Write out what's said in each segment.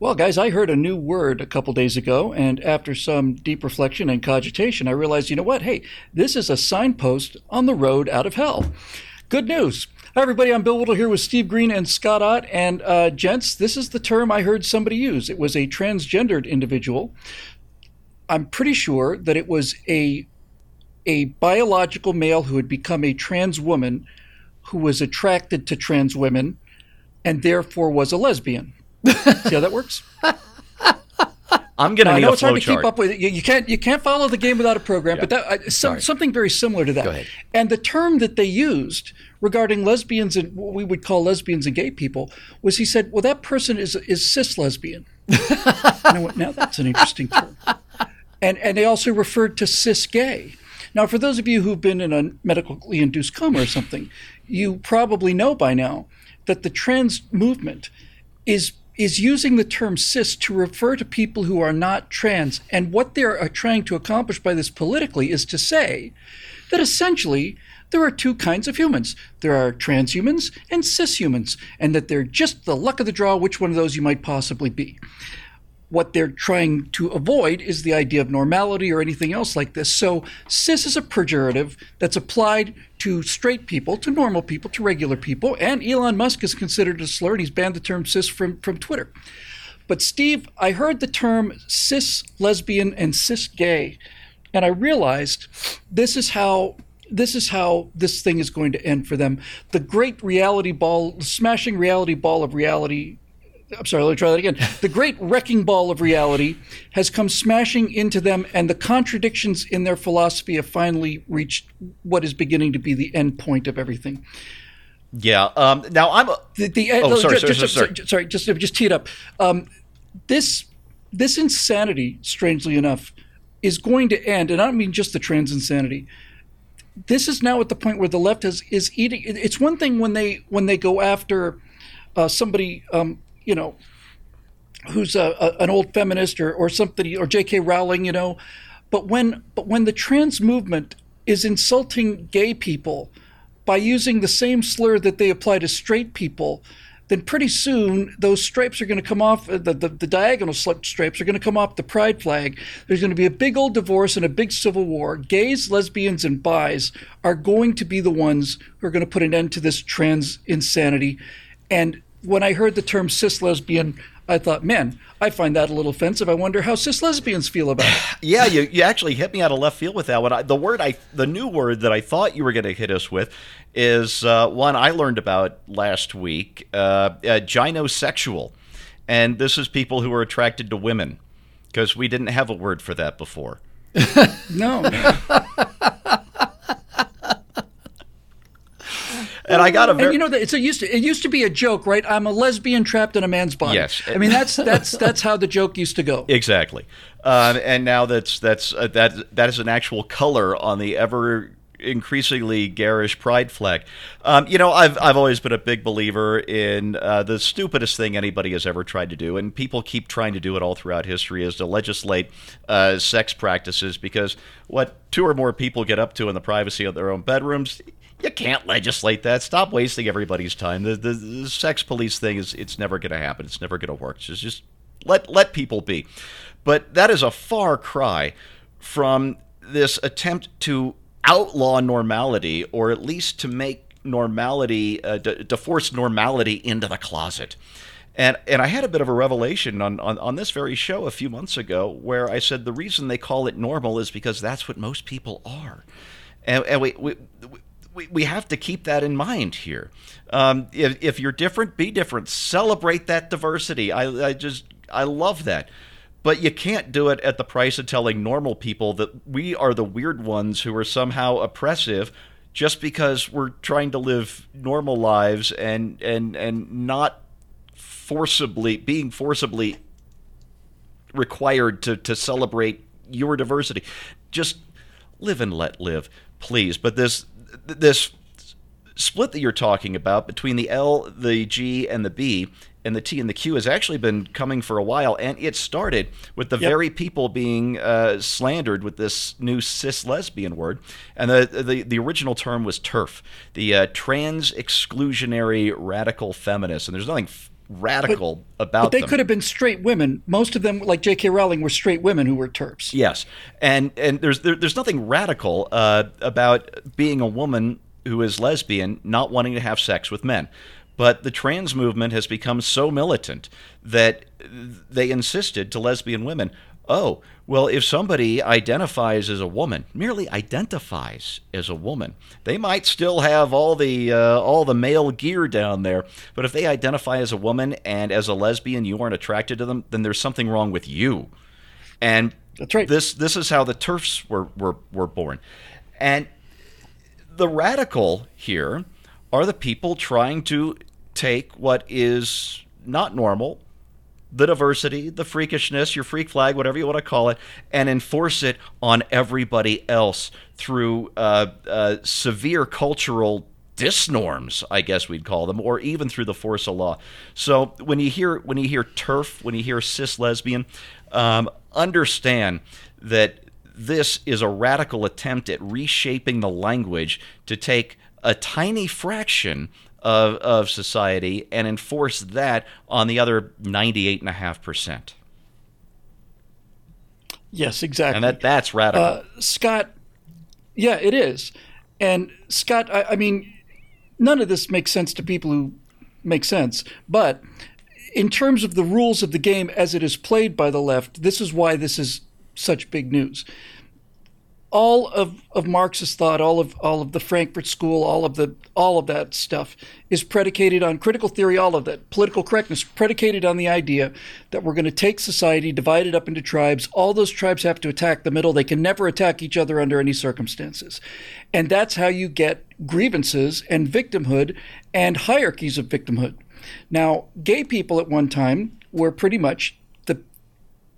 Well, guys, I heard a new word a couple days ago, and after some deep reflection and cogitation, I realized, you know what? Hey, this is a signpost on the road out of hell. Good news. Hi, everybody. I'm Bill Whittle here with Steve Green and Scott Ott. And, uh, gents, this is the term I heard somebody use. It was a transgendered individual. I'm pretty sure that it was a a biological male who had become a trans woman who was attracted to trans women and therefore was a lesbian. See how that works? I'm going to need I know it's hard to keep up with it. You, you can't you can't follow the game without a program, but that uh, some, something very similar to that. And the term that they used regarding lesbians and what we would call lesbians and gay people was he said, "Well, that person is is cis lesbian." and I went, "Now that's an interesting term." And and they also referred to cis gay. Now, for those of you who've been in a medically induced coma or something, you probably know by now that the trans movement is is using the term cis to refer to people who are not trans. And what they're uh, trying to accomplish by this politically is to say that essentially there are two kinds of humans. There are transhumans and cis-humans, and that they're just the luck of the draw which one of those you might possibly be what they're trying to avoid is the idea of normality or anything else like this. So, cis is a pejorative that's applied to straight people, to normal people, to regular people, and Elon Musk is considered a slur and he's banned the term cis from, from Twitter. But, Steve, I heard the term cis lesbian and cis gay, and I realized this is how. This is how this thing is going to end for them. The great reality ball, the smashing reality ball of reality I'm sorry, let me try that again. The great wrecking ball of reality has come smashing into them, and the contradictions in their philosophy have finally reached what is beginning to be the end point of everything. Yeah. Um, now I'm. A, The, the, Oh, no, sorry, ju- sorry, just, sorry, sorry, just just tee it up. Um, this this insanity, strangely enough, is going to end, and I don't mean just the trans insanity. This is now at the point where the left is is eating. It's one thing when they when they go after uh, somebody, um, you know, who's a, a, an old feminist or, or something, or J.K. Rowling, you know, but when but when the trans movement is insulting gay people by using the same slur that they apply to straight people, then pretty soon those stripes are going to come off, uh, the, the, the diagonal stripes are going to come off the pride flag. There's going to be a big old divorce and a big civil war. Gays, lesbians, and bis are going to be the ones who are going to put an end to this trans insanity. And when I heard the term cis lesbian, I thought, man, I find that a little offensive. I wonder how cis lesbians feel about it. yeah, you, you actually hit me out of left field with that one. I, the word I, the new word that I thought you were going to hit us with, is uh, one I learned about last week. Uh, uh, gynosexual, and this is people who are attracted to women, because we didn't have a word for that before. No. And I got a And you know, that it's a used to it used to be a joke, right? I'm a lesbian trapped in a man's body. Yes. I mean that's that's that's how the joke used to go. Exactly, um, and now that's that's uh, that that is an actual color on the ever increasingly garish pride flag. Um, you know, I've I've always been a big believer in uh, the stupidest thing anybody has ever tried to do, and people keep trying to do it all throughout history, is to legislate uh, sex practices because what two or more people get up to in the privacy of their own bedrooms. You can't legislate that. Stop wasting everybody's time. The, the, the sex police thing is it's never going to happen. It's never going to work. Just just let let people be. But that is a far cry from this attempt to outlaw normality, or at least to make normality, uh, to, to force normality into the closet. And, and I had a bit of a revelation on, on, on this very show a few months ago where I said the reason they call it normal is because that's what most people are. And, and we, we, we, we have to keep that in mind here. Um, if, if you're different, be different. Celebrate that diversity. I, I just, I love that. But you can't do it at the price of telling normal people that we are the weird ones who are somehow oppressive just because we're trying to live normal lives and, and, and not forcibly, being forcibly required to, to celebrate your diversity. Just live and let live, please. But this this split that you're talking about between the L, the G, and the B, and the T and the Q has actually been coming for a while, and it started with the Yep. very people being uh, slandered with this new cis lesbian word, and the the, the original term was TERF, the uh, trans exclusionary radical feminist, and there's nothing. f- radical about But they them. could have been straight women. Most of them, like J.K. Rowling, were straight women who were TERFs. Yes, and and there's there, there's nothing radical uh, about being a woman who is lesbian not wanting to have sex with men. But the trans movement has become so militant that they insisted to lesbian women, oh, well, if somebody identifies as a woman, merely identifies as a woman, they might still have all the uh, all the male gear down there. But if they identify as a woman and as a lesbian, you aren't attracted to them, then there's something wrong with you. And That's right. This this is how the TERFs were were, were born, and the radical here are the people trying to take what is not normal, the diversity, the freakishness, your freak flag, whatever you want to call it, and enforce it on everybody else through uh, uh, severe cultural disnorms, I guess we'd call them, or even through the force of law. So when you hear when you hear TERF, when you hear cis lesbian, um, understand that this is a radical attempt at reshaping the language to take a tiny fraction of, of society and enforce that on the other 98.5%. Yes, exactly. And that, that's radical. Uh, Scott, yeah, it is. And Scott, I, I mean, none of this makes sense to people who make sense. But in terms of the rules of the game as it is played by the left, this is why this is such big news. All of, of Marxist thought, all of all of the Frankfurt School, all of the all of that stuff is predicated on critical theory, all of that political correctness, predicated on the idea that we're going to take society, divide it up into tribes. All those tribes have to attack the middle. They can never attack each other under any circumstances. And that's how you get grievances and victimhood and hierarchies of victimhood. Now, gay people at one time were pretty much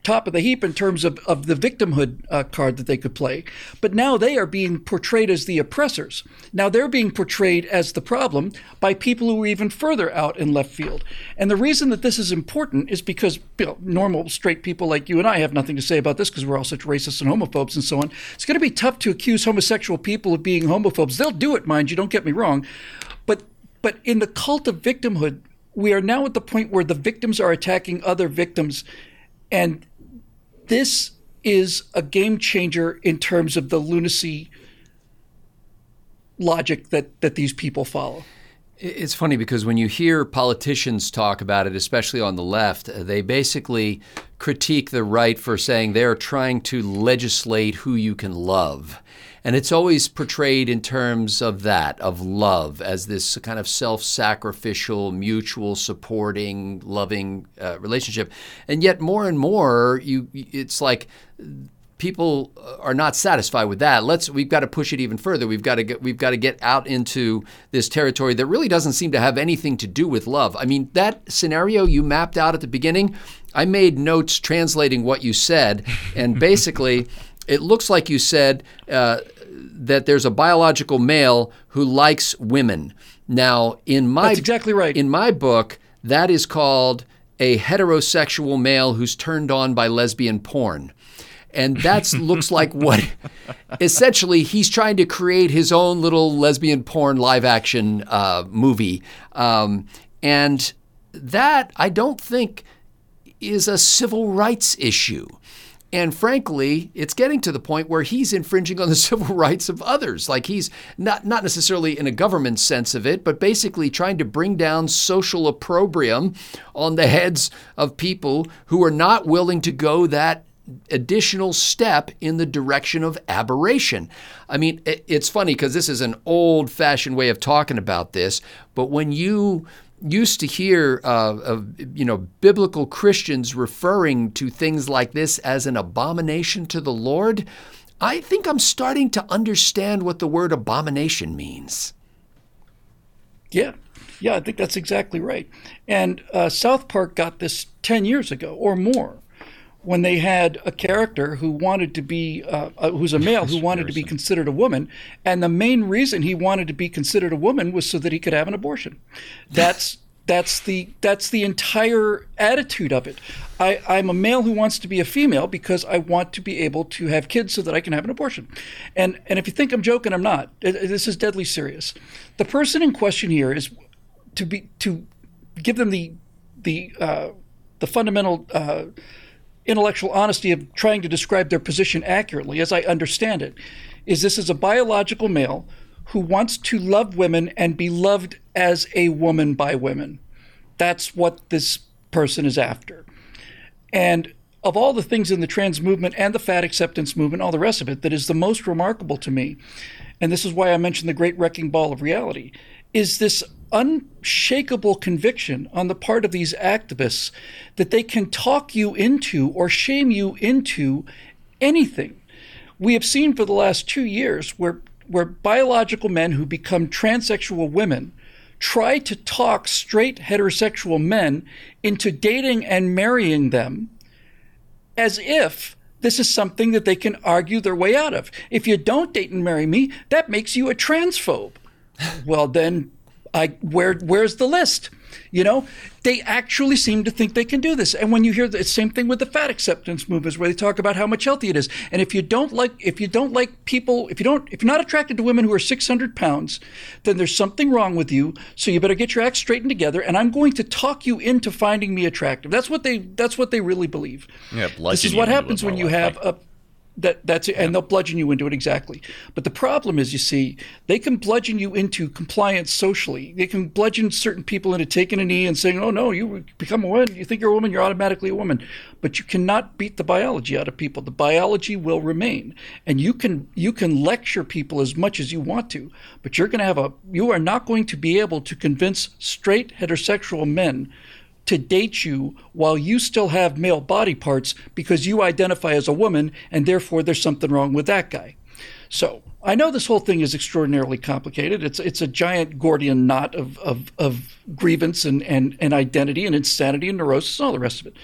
top of the heap in terms of, of the victimhood uh, card that they could play. But now they are being portrayed as the oppressors. Now they're being portrayed as the problem by people who are even further out in left field. And the reason that this is important is because you know, normal straight people like you and I have nothing to say about this because we're all such racists and homophobes and so on. It's going to be tough to accuse homosexual people of being homophobes. They'll do it, mind you, don't get me wrong. But but in the cult of victimhood, we are now at the point where the victims are attacking other victims and this is a game changer in terms of the lunacy logic that, that these people follow. It's funny because when you hear politicians talk about it, especially on the left, they basically critique the right for saying they're trying to legislate who you can love. And it's always portrayed in terms of that, of love, as this kind of self sacrificial, mutual supporting, loving uh, relationship. And yet, more and more, you, it's like, people are not satisfied with that. Let's we've got to push it even further. We've got to get we've got to get out into this territory that really doesn't seem to have anything to do with love. I mean, that scenario you mapped out at the beginning, I made notes translating what you said, and basically, it looks like you said uh, that there's a biological male who likes women. Now, in my That's exactly right. In my book, that is called a heterosexual male who's turned on by lesbian porn and that looks like what essentially he's trying to create his own little lesbian porn live action uh, movie um, and that i don't think is a civil rights issue and frankly, it's getting to the point where he's infringing on the civil rights of others. Like he's not not necessarily in a government sense of it, but basically trying to bring down social opprobrium on the heads of people who are not willing to go that additional step in the direction of aberration. I mean, it's funny because this is an old fashioned way of talking about this, but when you used to hear uh, of you know biblical Christians referring to things like this as an abomination to the Lord, I think I'm starting to understand what the word abomination means. Yeah, yeah, I think that's exactly right. And uh, South Park got this 10 years ago or more when they had a character who wanted to be, uh, uh, who's a male, who wanted to be considered a woman. And the main reason he wanted to be considered a woman was so that he could have an abortion. That's. That's the that's the entire attitude of it. I, I'm a male who wants to be a female because I want to be able to have kids so that I can have an abortion. And and if you think I'm joking, I'm not. This is deadly serious. The person in question here is to be to give them the the uh, the fundamental uh, intellectual honesty of trying to describe their position accurately, as I understand it, is this is a biological male who wants to love women and be loved as a woman by women. That's what this person is after. And of all the things in the trans movement and the fat acceptance movement, all the rest of it, that is the most remarkable to me, and this is why I mentioned the great wrecking ball of reality, is this unshakable conviction on the part of these activists that they can talk you into or shame you into anything. We have seen for the last two years where where biological men who become transsexual women try to talk straight heterosexual men into dating and marrying them as if this is something that they can argue their way out of. If you don't date and marry me, that makes you a transphobe. well, then I where where's the list? You know, they actually seem to think they can do this. And when you hear the same thing with the fat acceptance movements, where they talk about how much healthy it is, and if you don't like if you don't like people, if you don't if you're not attracted to women who are 600 pounds, then there's something wrong with you. So you better get your act straightened together. And I'm going to talk you into finding me attractive. That's what they that's what they really believe. Yeah, this is what happens when you have a that that's it, and they'll bludgeon you into it exactly. But the problem is, you see, they can bludgeon you into compliance socially. They can bludgeon certain people into taking a knee and saying, "Oh no, you become a woman. You think you're a woman, you're automatically a woman." But you cannot beat the biology out of people. The biology will remain, and you can you can lecture people as much as you want to, but you're going to have a you are not going to be able to convince straight heterosexual men to date you while you still have male body parts because you identify as a woman and therefore there's something wrong with that guy. So I know this whole thing is extraordinarily complicated. It's it's a giant Gordian knot of, of, of grievance and, and, and identity and insanity and neurosis and all the rest of it.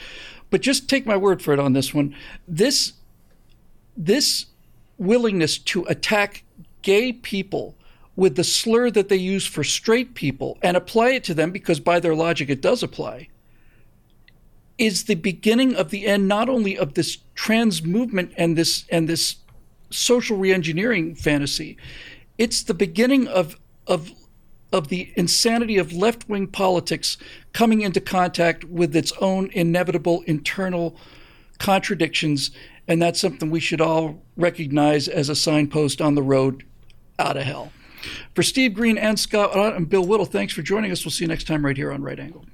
But just take my word for it on this one. This this willingness to attack gay people with the slur that they use for straight people and apply it to them because by their logic it does apply is the beginning of the end not only of this trans movement and this and this social reengineering fantasy it's the beginning of of of the insanity of left-wing politics coming into contact with its own inevitable internal contradictions and that's something we should all recognize as a signpost on the road out of hell for Steve Green and Scott and Bill Whittle, thanks for joining us. We'll see you next time right here on Right Angle.